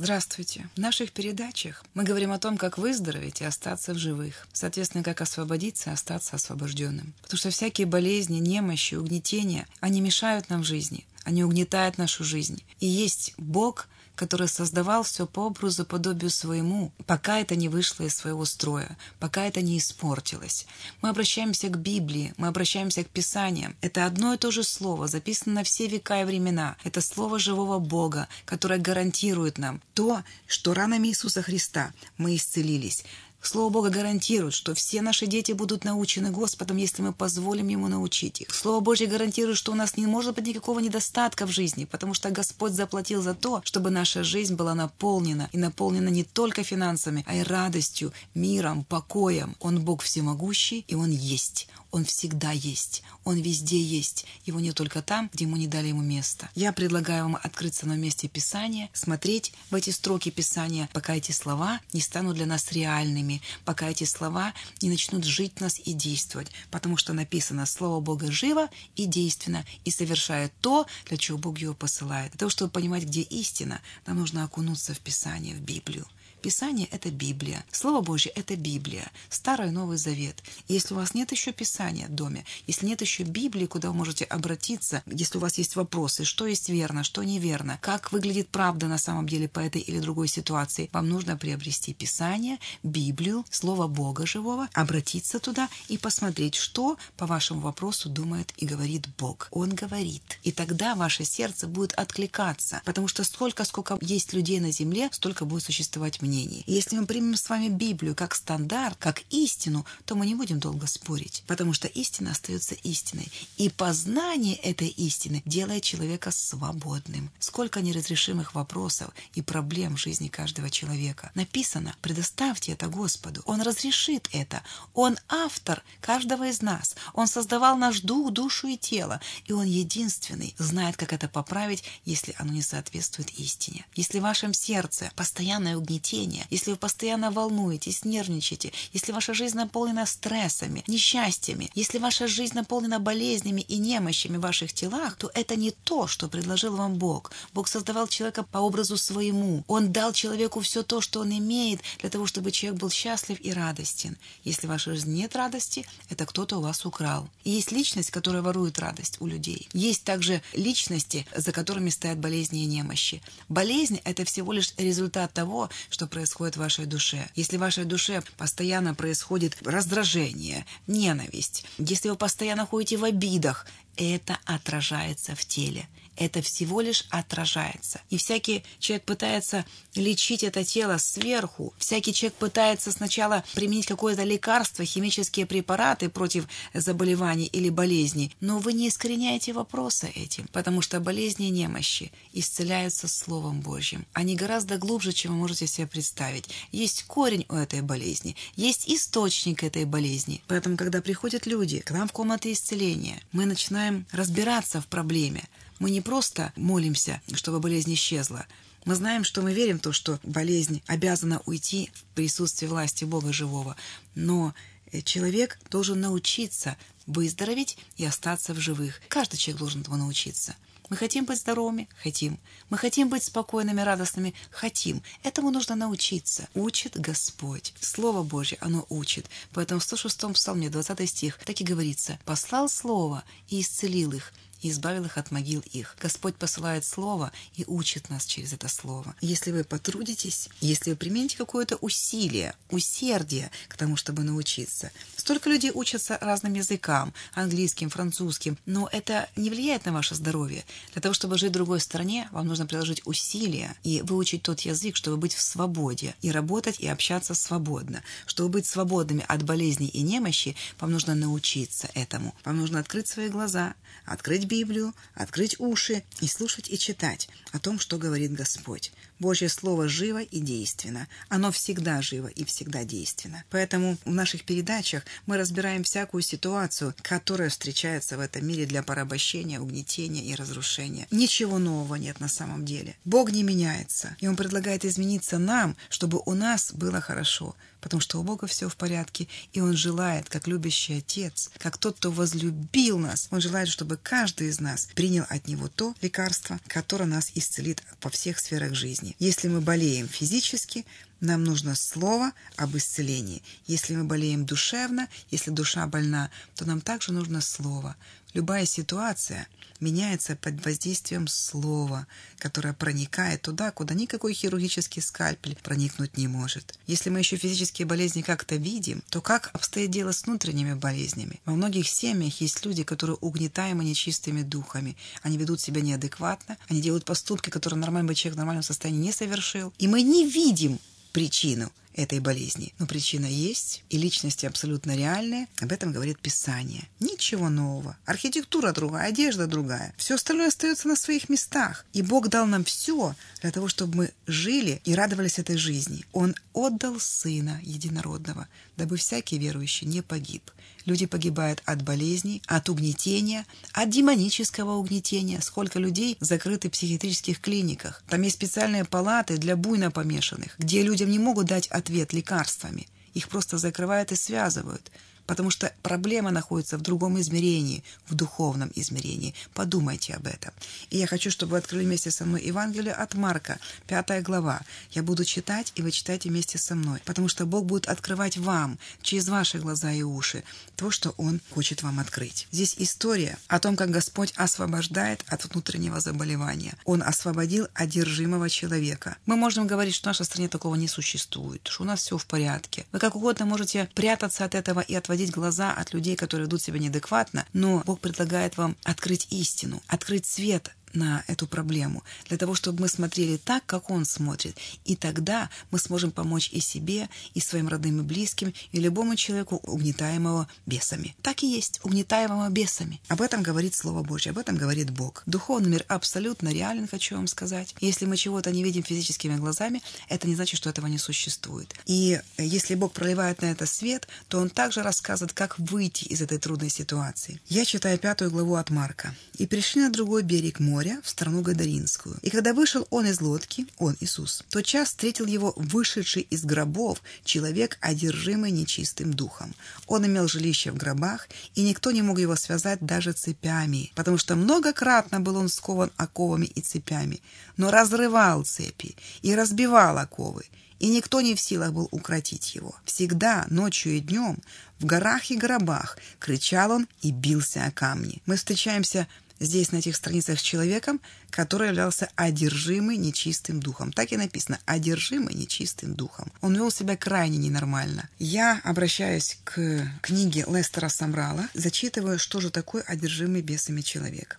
Здравствуйте! В наших передачах мы говорим о том, как выздороветь и остаться в живых. Соответственно, как освободиться и остаться освобожденным. Потому что всякие болезни, немощи, угнетения, они мешают нам в жизни. Они угнетают нашу жизнь. И есть Бог, который создавал все по образу подобию своему, пока это не вышло из своего строя, пока это не испортилось. Мы обращаемся к Библии, мы обращаемся к Писаниям. Это одно и то же слово, записано на все века и времена. Это слово живого Бога, которое гарантирует нам то, что ранами Иисуса Христа мы исцелились. Слово Бога гарантирует, что все наши дети будут научены Господом, если мы позволим Ему научить их. Слово Божье гарантирует, что у нас не может быть никакого недостатка в жизни, потому что Господь заплатил за то, чтобы наша жизнь была наполнена, и наполнена не только финансами, а и радостью, миром, покоем. Он Бог всемогущий, и Он есть. Он всегда есть. Он везде есть. Его не только там, где мы не дали ему места. Я предлагаю вам открыться на месте Писания, смотреть в эти строки Писания, пока эти слова не станут для нас реальными, пока эти слова не начнут жить в нас и действовать. Потому что написано «Слово Бога живо и действенно и совершает то, для чего Бог его посылает». Для того, чтобы понимать, где истина, нам нужно окунуться в Писание, в Библию. Писание – это Библия. Слово Божье – это Библия. Старый Новый Завет. Если у вас нет еще Писания в доме, если нет еще Библии, куда вы можете обратиться, если у вас есть вопросы, что есть верно, что неверно, как выглядит правда на самом деле по этой или другой ситуации, вам нужно приобрести Писание, Библию, Слово Бога живого, обратиться туда и посмотреть, что по вашему вопросу думает и говорит Бог. Он говорит. И тогда ваше сердце будет откликаться, потому что столько, сколько есть людей на земле, столько будет существовать мнений. Если мы примем с вами Библию как стандарт, как истину, то мы не будем долго спорить, потому что истина остается истиной. И познание этой истины делает человека свободным. Сколько неразрешимых вопросов и проблем в жизни каждого человека. Написано, предоставьте это Господу. Он разрешит это. Он автор каждого из нас. Он создавал наш дух, душу и тело. И Он единственный знает, как это поправить, если оно не соответствует истине. Если в вашем сердце постоянное угнетение, угнетения, если вы постоянно волнуетесь, нервничаете, если ваша жизнь наполнена стрессами, несчастьями, если ваша жизнь наполнена болезнями и немощами в ваших телах, то это не то, что предложил вам Бог. Бог создавал человека по образу своему. Он дал человеку все то, что он имеет, для того, чтобы человек был счастлив и радостен. Если в вашей жизни нет радости, это кто-то у вас украл. И есть личность, которая ворует радость у людей. Есть также личности, за которыми стоят болезни и немощи. Болезнь – это всего лишь результат того, что происходит в вашей душе. Если в вашей душе постоянно происходит раздражение, ненависть, если вы постоянно ходите в обидах, это отражается в теле. Это всего лишь отражается. И всякий человек пытается лечить это тело сверху. Всякий человек пытается сначала применить какое-то лекарство, химические препараты против заболеваний или болезней. Но вы не искореняете вопроса этим, потому что болезни и немощи исцеляются Словом Божьим. Они гораздо глубже, чем вы можете себе представить. Есть корень у этой болезни, есть источник этой болезни. Поэтому, когда приходят люди к нам в комнаты исцеления, мы начинаем разбираться в проблеме. Мы не просто молимся, чтобы болезнь исчезла. Мы знаем, что мы верим в то, что болезнь обязана уйти в присутствие власти Бога живого. Но э, человек должен научиться выздороветь и остаться в живых. Каждый человек должен этого научиться. Мы хотим быть здоровыми? Хотим. Мы хотим быть спокойными, радостными? Хотим. Этому нужно научиться. Учит Господь. Слово Божье, оно учит. Поэтому в 106 псалме, 20 стих, так и говорится. «Послал Слово и исцелил их, и избавил их от могил их. Господь посылает Слово и учит нас через это Слово. Если вы потрудитесь, если вы примените какое-то усилие, усердие к тому, чтобы научиться. Столько людей учатся разным языкам, английским, французским, но это не влияет на ваше здоровье. Для того, чтобы жить в другой стране, вам нужно приложить усилия и выучить тот язык, чтобы быть в свободе, и работать, и общаться свободно. Чтобы быть свободными от болезней и немощи, вам нужно научиться этому. Вам нужно открыть свои глаза, открыть Библию, открыть уши и слушать и читать о том, что говорит Господь. Божье Слово живо и действенно. Оно всегда живо и всегда действенно. Поэтому в наших передачах мы разбираем всякую ситуацию, которая встречается в этом мире для порабощения, угнетения и разрушения. Ничего нового нет на самом деле. Бог не меняется, и Он предлагает измениться нам, чтобы у нас было хорошо, потому что у Бога все в порядке, и Он желает, как любящий Отец, как тот, кто возлюбил нас, Он желает, чтобы каждый из нас принял от Него то лекарство, которое нас исцелит во всех сферах жизни болезни. Если мы болеем физически, нам нужно слово об исцелении. Если мы болеем душевно, если душа больна, то нам также нужно слово. Любая ситуация меняется под воздействием слова, которое проникает туда, куда никакой хирургический скальпель проникнуть не может. Если мы еще физические болезни как-то видим, то как обстоит дело с внутренними болезнями? Во многих семьях есть люди, которые угнетаемы нечистыми духами. Они ведут себя неадекватно, они делают поступки, которые нормальный человек в нормальном состоянии не совершил. И мы не видим причину этой болезни. Но причина есть, и личности абсолютно реальные. Об этом говорит Писание. Ничего нового. Архитектура другая, одежда другая. Все остальное остается на своих местах. И Бог дал нам все для того, чтобы мы жили и радовались этой жизни. Он отдал Сына Единородного, дабы всякий верующий не погиб. Люди погибают от болезней, от угнетения, от демонического угнетения. Сколько людей закрыты в психиатрических клиниках. Там есть специальные палаты для буйно помешанных, где людям не могут дать ответ лекарствами. Их просто закрывают и связывают потому что проблема находится в другом измерении, в духовном измерении. Подумайте об этом. И я хочу, чтобы вы открыли вместе со мной Евангелие от Марка, пятая глава. Я буду читать, и вы читайте вместе со мной, потому что Бог будет открывать вам через ваши глаза и уши то, что Он хочет вам открыть. Здесь история о том, как Господь освобождает от внутреннего заболевания. Он освободил одержимого человека. Мы можем говорить, что в нашей стране такого не существует, что у нас все в порядке. Вы как угодно можете прятаться от этого и отводить отводить глаза от людей, которые ведут себя неадекватно, но Бог предлагает вам открыть истину, открыть свет на эту проблему, для того, чтобы мы смотрели так, как он смотрит. И тогда мы сможем помочь и себе, и своим родным и близким, и любому человеку, угнетаемого бесами. Так и есть, угнетаемого бесами. Об этом говорит Слово Божье, об этом говорит Бог. Духовный мир абсолютно реален, хочу вам сказать. Если мы чего-то не видим физическими глазами, это не значит, что этого не существует. И если Бог проливает на это свет, то Он также рассказывает, как выйти из этой трудной ситуации. Я читаю пятую главу от Марка. «И пришли на другой берег моря, моря в страну Гадаринскую. И когда вышел он из лодки, он, Иисус, тот час встретил его вышедший из гробов человек, одержимый нечистым духом. Он имел жилище в гробах, и никто не мог его связать даже цепями, потому что многократно был он скован оковами и цепями, но разрывал цепи и разбивал оковы, и никто не в силах был укротить его. Всегда, ночью и днем, в горах и гробах, кричал он и бился о камни. Мы встречаемся здесь, на этих страницах, с человеком, который являлся одержимый нечистым духом. Так и написано «одержимый нечистым духом». Он вел себя крайне ненормально. Я обращаюсь к книге Лестера Самрала, зачитываю, что же такое одержимый бесами человек.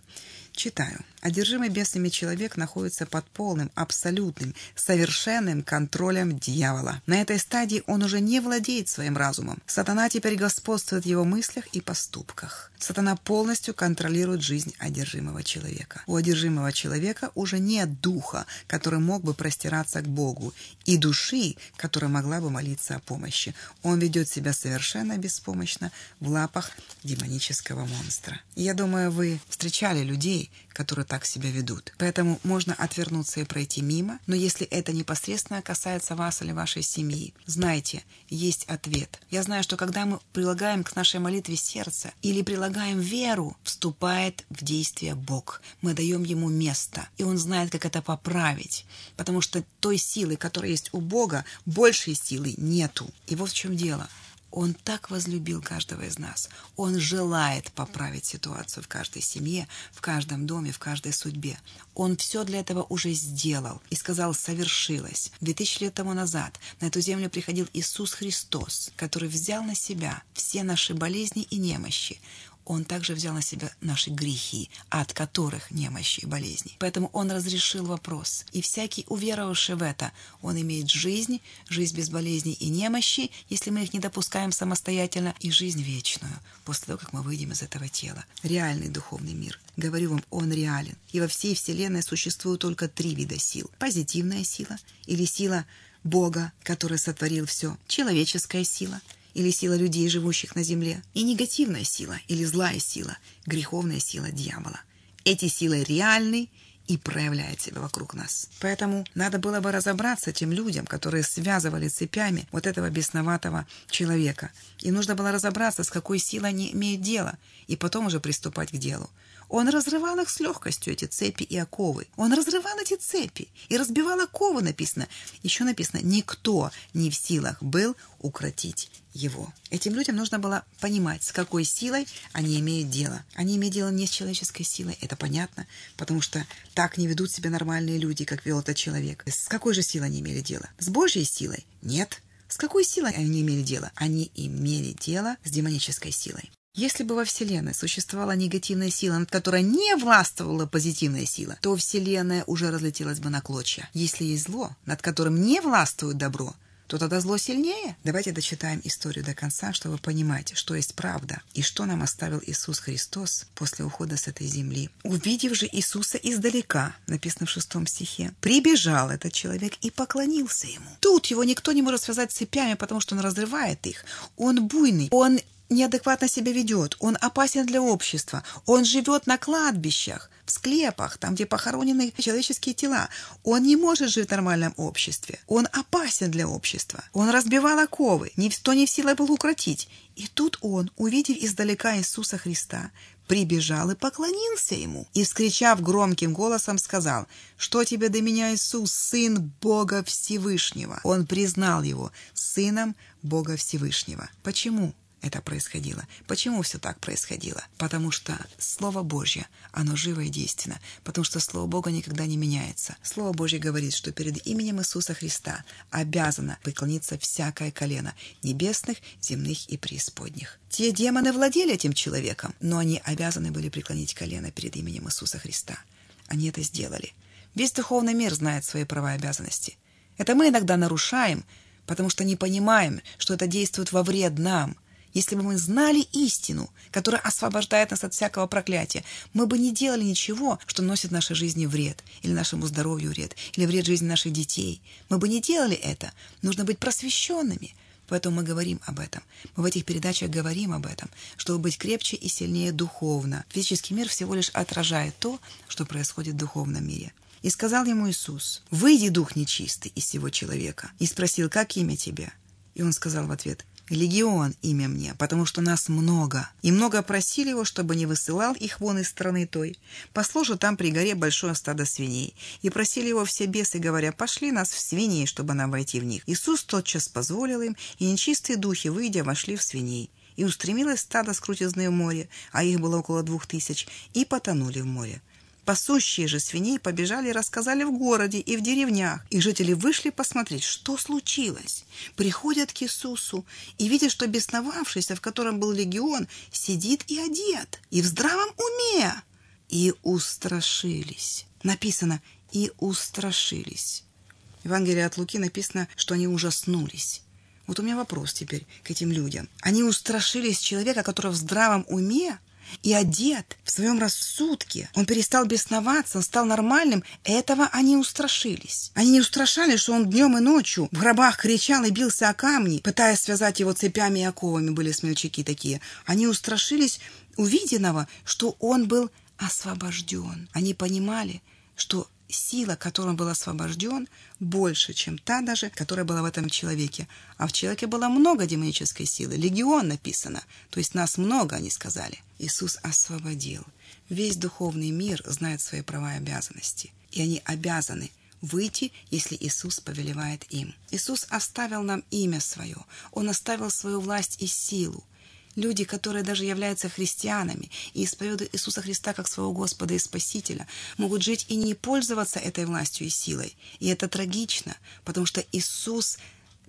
Читаю. Одержимый бесами человек находится под полным, абсолютным, совершенным контролем дьявола. На этой стадии он уже не владеет своим разумом. Сатана теперь господствует в его мыслях и поступках. Сатана полностью контролирует жизнь одержимого человека. У одержимого человека уже нет духа, который мог бы простираться к Богу, и души, которая могла бы молиться о помощи. Он ведет себя совершенно беспомощно в лапах демонического монстра. я думаю, вы встречали людей, которые так себя ведут. Поэтому можно отвернуться и пройти мимо, но если это непосредственно касается вас или вашей семьи, знайте, есть ответ. Я знаю, что когда мы прилагаем к нашей молитве сердце или прилагаем веру, вступает в действие Бог. Мы даем Ему место, и Он знает, как это поправить, потому что той силы, которая есть у Бога, большей силы нету. И вот в чем дело. Он так возлюбил каждого из нас. Он желает поправить ситуацию в каждой семье, в каждом доме, в каждой судьбе. Он все для этого уже сделал и сказал «совершилось». Две тысячи лет тому назад на эту землю приходил Иисус Христос, который взял на себя все наши болезни и немощи. Он также взял на себя наши грехи, от которых немощи и болезни. Поэтому Он разрешил вопрос. И всякий, уверовавший в это, он имеет жизнь, жизнь без болезней и немощи, если мы их не допускаем самостоятельно, и жизнь вечную, после того, как мы выйдем из этого тела. Реальный духовный мир. Говорю вам, он реален. И во всей Вселенной существуют только три вида сил. Позитивная сила или сила Бога, который сотворил все. Человеческая сила – или сила людей, живущих на земле, и негативная сила или злая сила, греховная сила дьявола. Эти силы реальны и проявляют себя вокруг нас. Поэтому надо было бы разобраться тем людям, которые связывали цепями вот этого бесноватого человека. И нужно было разобраться, с какой силой они имеют дело, и потом уже приступать к делу. Он разрывал их с легкостью, эти цепи и оковы. Он разрывал эти цепи и разбивал оковы, написано. Еще написано, никто не в силах был укротить его. Этим людям нужно было понимать, с какой силой они имеют дело. Они имеют дело не с человеческой силой, это понятно, потому что так не ведут себя нормальные люди, как вел этот человек. С какой же силой они имели дело? С Божьей силой? Нет. С какой силой они имели дело? Они имели дело с демонической силой. Если бы во Вселенной существовала негативная сила, над которой не властвовала позитивная сила, то Вселенная уже разлетелась бы на клочья. Если есть зло, над которым не властвует добро, то тогда зло сильнее. Давайте дочитаем историю до конца, чтобы понимать, что есть правда и что нам оставил Иисус Христос после ухода с этой земли. Увидев же Иисуса издалека, написано в шестом стихе, прибежал этот человек и поклонился ему. Тут его никто не может связать цепями, потому что он разрывает их. Он буйный, он неадекватно себя ведет, он опасен для общества, он живет на кладбищах, в склепах, там, где похоронены человеческие тела. Он не может жить в нормальном обществе. Он опасен для общества. Он разбивал оковы, никто не в силах был укротить. И тут он, увидев издалека Иисуса Христа, прибежал и поклонился ему. И, вскричав громким голосом, сказал, «Что тебе до меня, Иисус, Сын Бога Всевышнего?» Он признал его Сыном Бога Всевышнего. Почему? Это происходило. Почему все так происходило? Потому что Слово Божье, оно живо и действенно. Потому что Слово Бога никогда не меняется. Слово Божье говорит, что перед именем Иисуса Христа обязано преклониться всякое колено небесных, земных и преисподних. Те демоны владели этим человеком, но они обязаны были преклонить колено перед именем Иисуса Христа. Они это сделали. Весь духовный мир знает свои права и обязанности. Это мы иногда нарушаем, потому что не понимаем, что это действует во вред нам – если бы мы знали истину, которая освобождает нас от всякого проклятия, мы бы не делали ничего, что носит нашей жизни вред, или нашему здоровью вред, или вред жизни наших детей. Мы бы не делали это. Нужно быть просвещенными. Поэтому мы говорим об этом. Мы в этих передачах говорим об этом, чтобы быть крепче и сильнее духовно. Физический мир всего лишь отражает то, что происходит в духовном мире. И сказал ему Иисус, «Выйди, дух нечистый, из всего человека». И спросил, как имя тебя? И он сказал в ответ, Легион имя мне, потому что нас много. И много просили его, чтобы не высылал их вон из страны той. Посло же там при горе большое стадо свиней. И просили его все бесы, говоря, пошли нас в свиней, чтобы нам войти в них. Иисус тотчас позволил им, и нечистые духи, выйдя, вошли в свиней. И устремилось стадо с крутизны в море, а их было около двух тысяч, и потонули в море. Пасущие же свиней побежали и рассказали в городе и в деревнях, и жители вышли посмотреть, что случилось. Приходят к Иисусу и видят, что бесновавшийся, в котором был легион, сидит и одет, и в здравом уме. И устрашились. Написано «и устрашились». В Евангелии от Луки написано, что они ужаснулись. Вот у меня вопрос теперь к этим людям. Они устрашились человека, который в здравом уме, и одет в своем рассудке. Он перестал бесноваться, он стал нормальным. Этого они устрашились. Они не устрашались, что он днем и ночью в гробах кричал и бился о камни, пытаясь связать его цепями и оковами, были смельчаки такие. Они устрашились увиденного, что он был освобожден. Они понимали, что сила, которой он был освобожден, больше, чем та даже, которая была в этом человеке. А в человеке было много демонической силы. Легион написано. То есть нас много, они сказали. Иисус освободил. Весь духовный мир знает свои права и обязанности. И они обязаны выйти, если Иисус повелевает им. Иисус оставил нам имя свое. Он оставил свою власть и силу. Люди, которые даже являются христианами и исповедуют Иисуса Христа как своего Господа и Спасителя, могут жить и не пользоваться этой властью и силой. И это трагично, потому что Иисус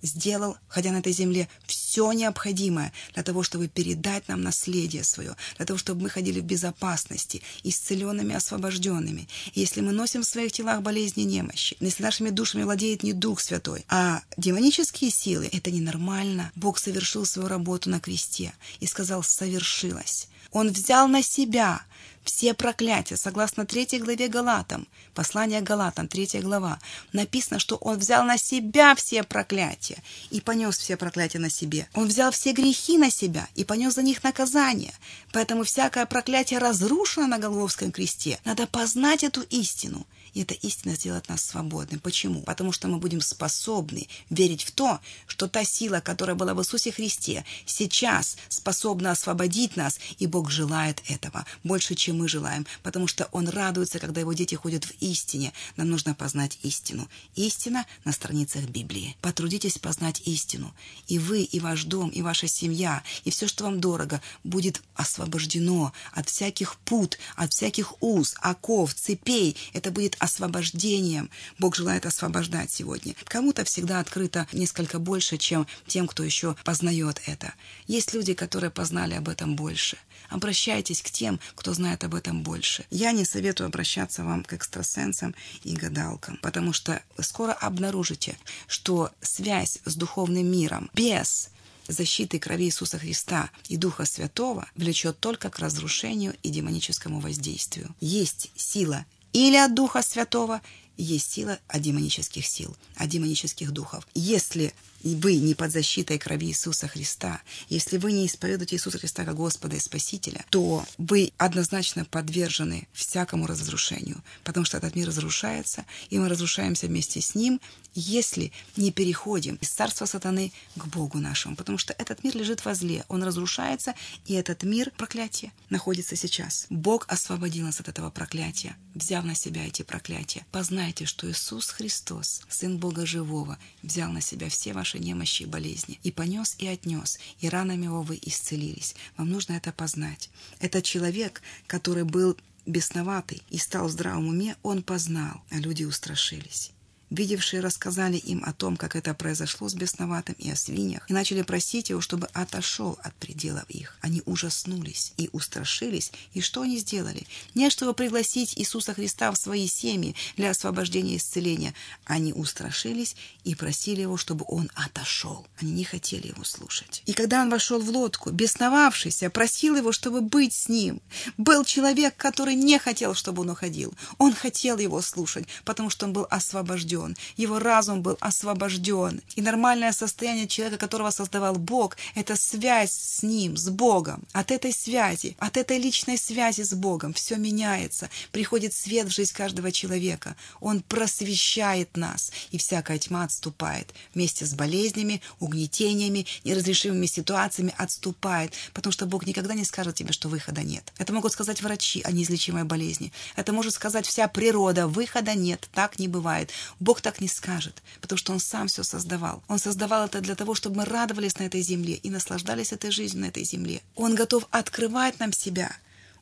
сделал, ходя на этой земле, все необходимое для того, чтобы передать нам наследие свое, для того, чтобы мы ходили в безопасности, исцеленными, освобожденными. И если мы носим в своих телах болезни и немощи, если нашими душами владеет не Дух Святой, а демонические силы, это ненормально. Бог совершил свою работу на кресте и сказал «совершилось». Он взял на себя все проклятия, согласно третьей главе Галатам, послание Галатам, третья глава, написано, что он взял на себя все проклятия и понес все проклятия на себе. Он взял все грехи на себя и понес за них наказание. Поэтому всякое проклятие разрушено на Голговском кресте. Надо познать эту истину – и эта истина сделает нас свободными. Почему? Потому что мы будем способны верить в то, что та сила, которая была в Иисусе Христе, сейчас способна освободить нас, и Бог желает этого больше, чем мы желаем, потому что Он радуется, когда Его дети ходят в истине. Нам нужно познать истину. Истина на страницах Библии. Потрудитесь познать истину. И вы, и ваш дом, и ваша семья, и все, что вам дорого, будет освобождено от всяких пут, от всяких уз, оков, цепей. Это будет освобождением. Бог желает освобождать сегодня. Кому-то всегда открыто несколько больше, чем тем, кто еще познает это. Есть люди, которые познали об этом больше. Обращайтесь к тем, кто знает об этом больше. Я не советую обращаться вам к экстрасенсам и гадалкам, потому что скоро обнаружите, что связь с духовным миром без защиты крови Иисуса Христа и Духа Святого влечет только к разрушению и демоническому воздействию. Есть сила или от Духа Святого, есть сила от демонических сил, от демонических духов. Если вы не под защитой крови Иисуса Христа, если вы не исповедуете Иисуса Христа как Господа и Спасителя, то вы однозначно подвержены всякому разрушению, потому что этот мир разрушается, и мы разрушаемся вместе с ним, если не переходим из царства сатаны к Богу нашему, потому что этот мир лежит возле, он разрушается, и этот мир, проклятие, находится сейчас. Бог освободил нас от этого проклятия, взяв на себя эти проклятия. Познайте, что Иисус Христос, Сын Бога Живого, взял на себя все ваши немощи и болезни, и понес и отнес, и ранами его вы исцелились. Вам нужно это познать. Это человек, который был бесноватый и стал в здравом уме, он познал, а люди устрашились. Видевшие рассказали им о том, как это произошло с бесноватым и о свиньях, и начали просить его, чтобы отошел от пределов их. Они ужаснулись и устрашились, и что они сделали? Не чтобы пригласить Иисуса Христа в свои семьи для освобождения и исцеления. Они устрашились и просили его, чтобы он отошел. Они не хотели его слушать. И когда он вошел в лодку, бесновавшийся, просил его, чтобы быть с ним. Был человек, который не хотел, чтобы он уходил. Он хотел его слушать, потому что он был освобожден освобожден, его разум был освобожден. И нормальное состояние человека, которого создавал Бог, это связь с Ним, с Богом. От этой связи, от этой личной связи с Богом все меняется. Приходит свет в жизнь каждого человека. Он просвещает нас, и всякая тьма отступает. Вместе с болезнями, угнетениями, неразрешимыми ситуациями отступает, потому что Бог никогда не скажет тебе, что выхода нет. Это могут сказать врачи о неизлечимой болезни. Это может сказать вся природа. Выхода нет, так не бывает. Бог так не скажет, потому что Он сам все создавал. Он создавал это для того, чтобы мы радовались на этой земле и наслаждались этой жизнью на этой земле. Он готов открывать нам себя.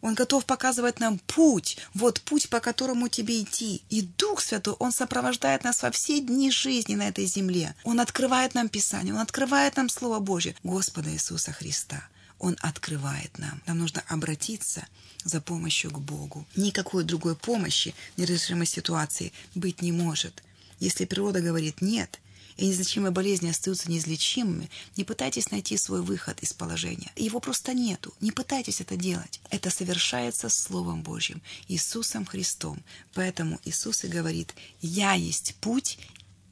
Он готов показывать нам путь, вот путь, по которому тебе идти. И Дух Святой, Он сопровождает нас во все дни жизни на этой земле. Он открывает нам Писание, Он открывает нам Слово Божье, Господа Иисуса Христа. Он открывает нам. Нам нужно обратиться за помощью к Богу. Никакой другой помощи в неразрешимой ситуации быть не может. Если природа говорит «нет», и неизлечимые болезни остаются неизлечимыми, не пытайтесь найти свой выход из положения. Его просто нету. Не пытайтесь это делать. Это совершается Словом Божьим, Иисусом Христом. Поэтому Иисус и говорит, «Я есть путь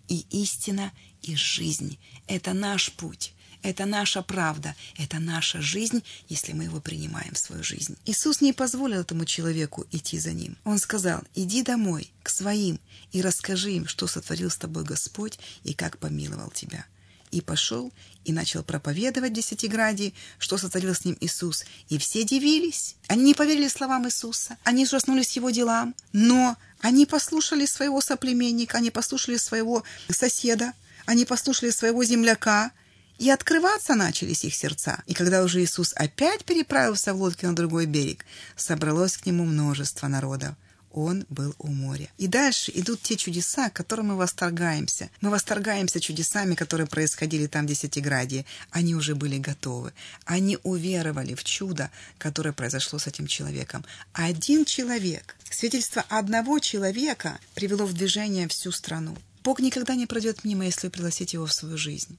и истина и жизнь». Это наш путь. Это наша правда, это наша жизнь, если мы его принимаем в свою жизнь. Иисус не позволил этому человеку идти за ним. Он сказал, иди домой, к своим, и расскажи им, что сотворил с тобой Господь и как помиловал тебя. И пошел и начал проповедовать Десятиградии, что сотворил с ним Иисус. И все дивились. Они не поверили словам Иисуса. Они ужаснулись его делам. Но они послушали своего соплеменника, они послушали своего соседа, они послушали своего земляка, и открываться начались их сердца. И когда уже Иисус опять переправился в лодке на другой берег, собралось к нему множество народов. Он был у моря. И дальше идут те чудеса, которым мы восторгаемся. Мы восторгаемся чудесами, которые происходили там в Десятиградии. Они уже были готовы. Они уверовали в чудо, которое произошло с этим человеком. Один человек, свидетельство одного человека привело в движение всю страну. Бог никогда не пройдет мимо, если пригласить его в свою жизнь.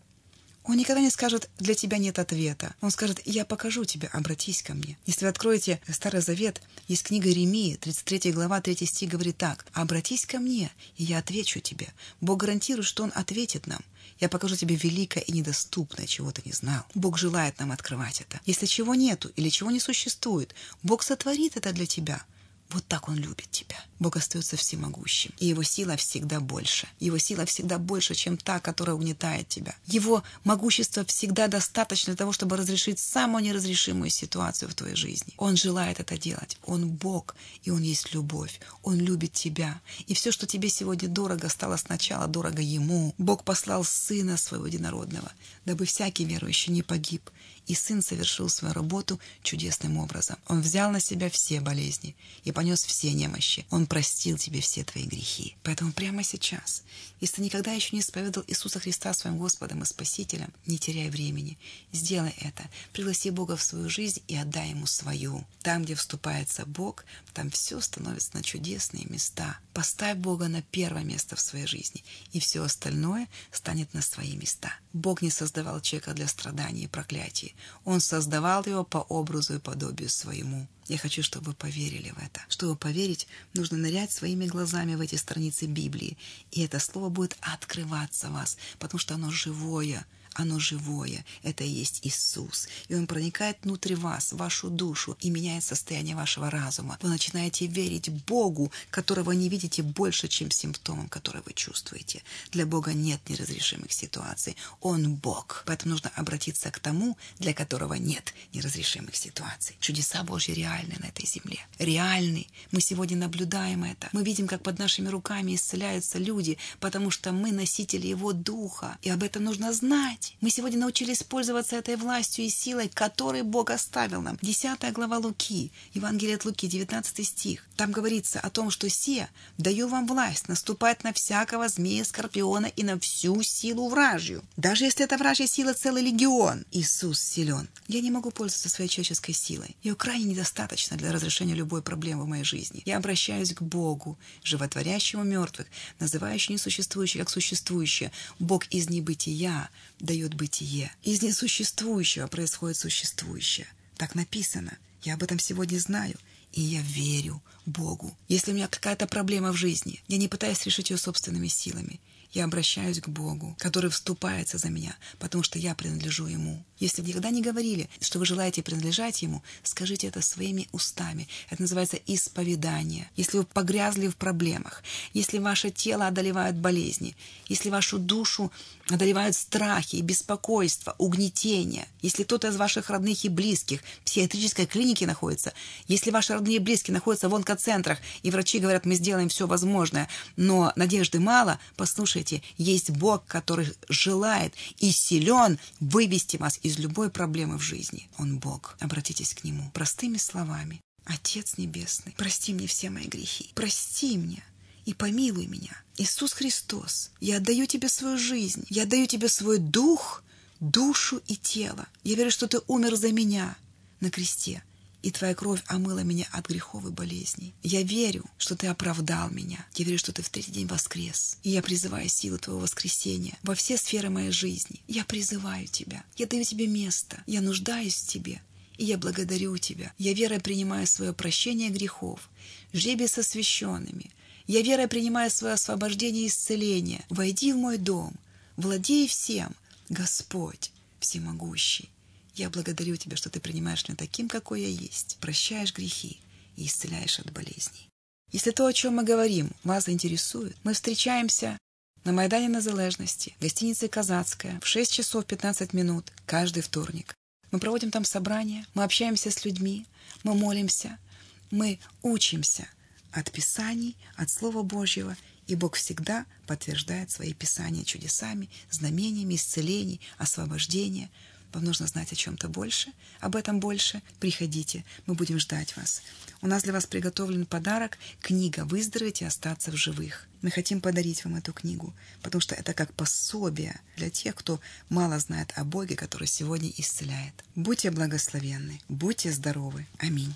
Он никогда не скажет «для тебя нет ответа». Он скажет «я покажу тебе, обратись ко мне». Если вы откроете Старый Завет, есть книга Иеремии, 33 глава, 3 стих говорит так «обратись ко мне, и я отвечу тебе». Бог гарантирует, что Он ответит нам. Я покажу тебе великое и недоступное, чего ты не знал. Бог желает нам открывать это. Если чего нету или чего не существует, Бог сотворит это для тебя. Вот так Он любит тебя. Бог остается всемогущим, и Его сила всегда больше. Его сила всегда больше, чем та, которая угнетает тебя. Его могущество всегда достаточно для того, чтобы разрешить самую неразрешимую ситуацию в твоей жизни. Он желает это делать. Он Бог, и Он есть любовь. Он любит тебя. И все, что тебе сегодня дорого, стало сначала дорого Ему. Бог послал Сына Своего Единородного, дабы всякий верующий не погиб, и Сын совершил свою работу чудесным образом. Он взял на себя все болезни и понес все немощи. Он простил тебе все твои грехи. Поэтому прямо сейчас, если ты никогда еще не исповедовал Иисуса Христа своим Господом и Спасителем, не теряй времени. Сделай это. Пригласи Бога в свою жизнь и отдай Ему свою. Там, где вступается Бог, там все становится на чудесные места. Поставь Бога на первое место в своей жизни, и все остальное станет на свои места. Бог не создавал человека для страданий и проклятий. Он создавал его по образу и подобию своему. Я хочу, чтобы вы поверили в это. Чтобы поверить, нужно нырять своими глазами в эти страницы Библии. И это слово будет открываться вас, потому что оно живое, оно живое. Это и есть Иисус. И Он проникает внутрь вас, в вашу душу и меняет состояние вашего разума. Вы начинаете верить Богу, которого не видите больше, чем симптомам, которые вы чувствуете. Для Бога нет неразрешимых ситуаций. Он Бог. Поэтому нужно обратиться к тому, для которого нет неразрешимых ситуаций. Чудеса Божьи реальны на этой земле. Реальны. Мы сегодня наблюдаем это. Мы видим, как под нашими руками исцеляются люди, потому что мы носители Его Духа. И об этом нужно знать власть. Мы сегодня научились пользоваться этой властью и силой, которой Бог оставил нам. Десятая глава Луки, Евангелие от Луки, 19 стих. Там говорится о том, что «Се, даю вам власть наступать на всякого змея, скорпиона и на всю силу вражью». Даже если это вражья сила целый легион, Иисус силен. Я не могу пользоваться своей человеческой силой. Ее крайне недостаточно для разрешения любой проблемы в моей жизни. Я обращаюсь к Богу, животворящему мертвых, называющему несуществующее как существующее. Бог из небытия дает дает бытие. Из несуществующего происходит существующее. Так написано. Я об этом сегодня знаю. И я верю Богу. Если у меня какая-то проблема в жизни, я не пытаюсь решить ее собственными силами. Я обращаюсь к Богу, который вступается за меня, потому что я принадлежу Ему. Если вы никогда не говорили, что вы желаете принадлежать Ему, скажите это своими устами. Это называется исповедание. Если вы погрязли в проблемах, если ваше тело одолевают болезни, если вашу душу одолевают страхи и беспокойство, угнетение, если кто-то из ваших родных и близких в психиатрической клинике находится, если ваши родные и близкие находятся в онкоцентрах, и врачи говорят, мы сделаем все возможное, но надежды мало, послушайте, есть Бог, который желает и силен вывести вас из любой проблемы в жизни. Он Бог. Обратитесь к Нему простыми словами. Отец Небесный, прости мне все мои грехи. Прости мне и помилуй меня. Иисус Христос, я отдаю Тебе свою жизнь. Я отдаю Тебе свой дух, душу и тело. Я верю, что Ты умер за меня на кресте и Твоя кровь омыла меня от грехов и болезней. Я верю, что Ты оправдал меня. Я верю, что Ты в третий день воскрес. И я призываю силу Твоего воскресения во все сферы моей жизни. Я призываю Тебя. Я даю Тебе место. Я нуждаюсь в Тебе. И я благодарю Тебя. Я верой принимаю свое прощение грехов, жребий со священными. Я верой принимаю свое освобождение и исцеление. Войди в мой дом, владей всем, Господь всемогущий. Я благодарю Тебя, что Ты принимаешь меня таким, какой я есть, прощаешь грехи и исцеляешь от болезней. Если то, о чем мы говорим, вас заинтересует, мы встречаемся на Майдане Незалежности, гостинице «Казацкая» в 6 часов 15 минут каждый вторник. Мы проводим там собрания, мы общаемся с людьми, мы молимся, мы учимся от Писаний, от Слова Божьего, и Бог всегда подтверждает свои Писания чудесами, знамениями, исцелений, освобождения – вам нужно знать о чем-то больше, об этом больше, приходите, мы будем ждать вас. У нас для вас приготовлен подарок – книга «Выздороветь и остаться в живых». Мы хотим подарить вам эту книгу, потому что это как пособие для тех, кто мало знает о Боге, который сегодня исцеляет. Будьте благословенны, будьте здоровы. Аминь.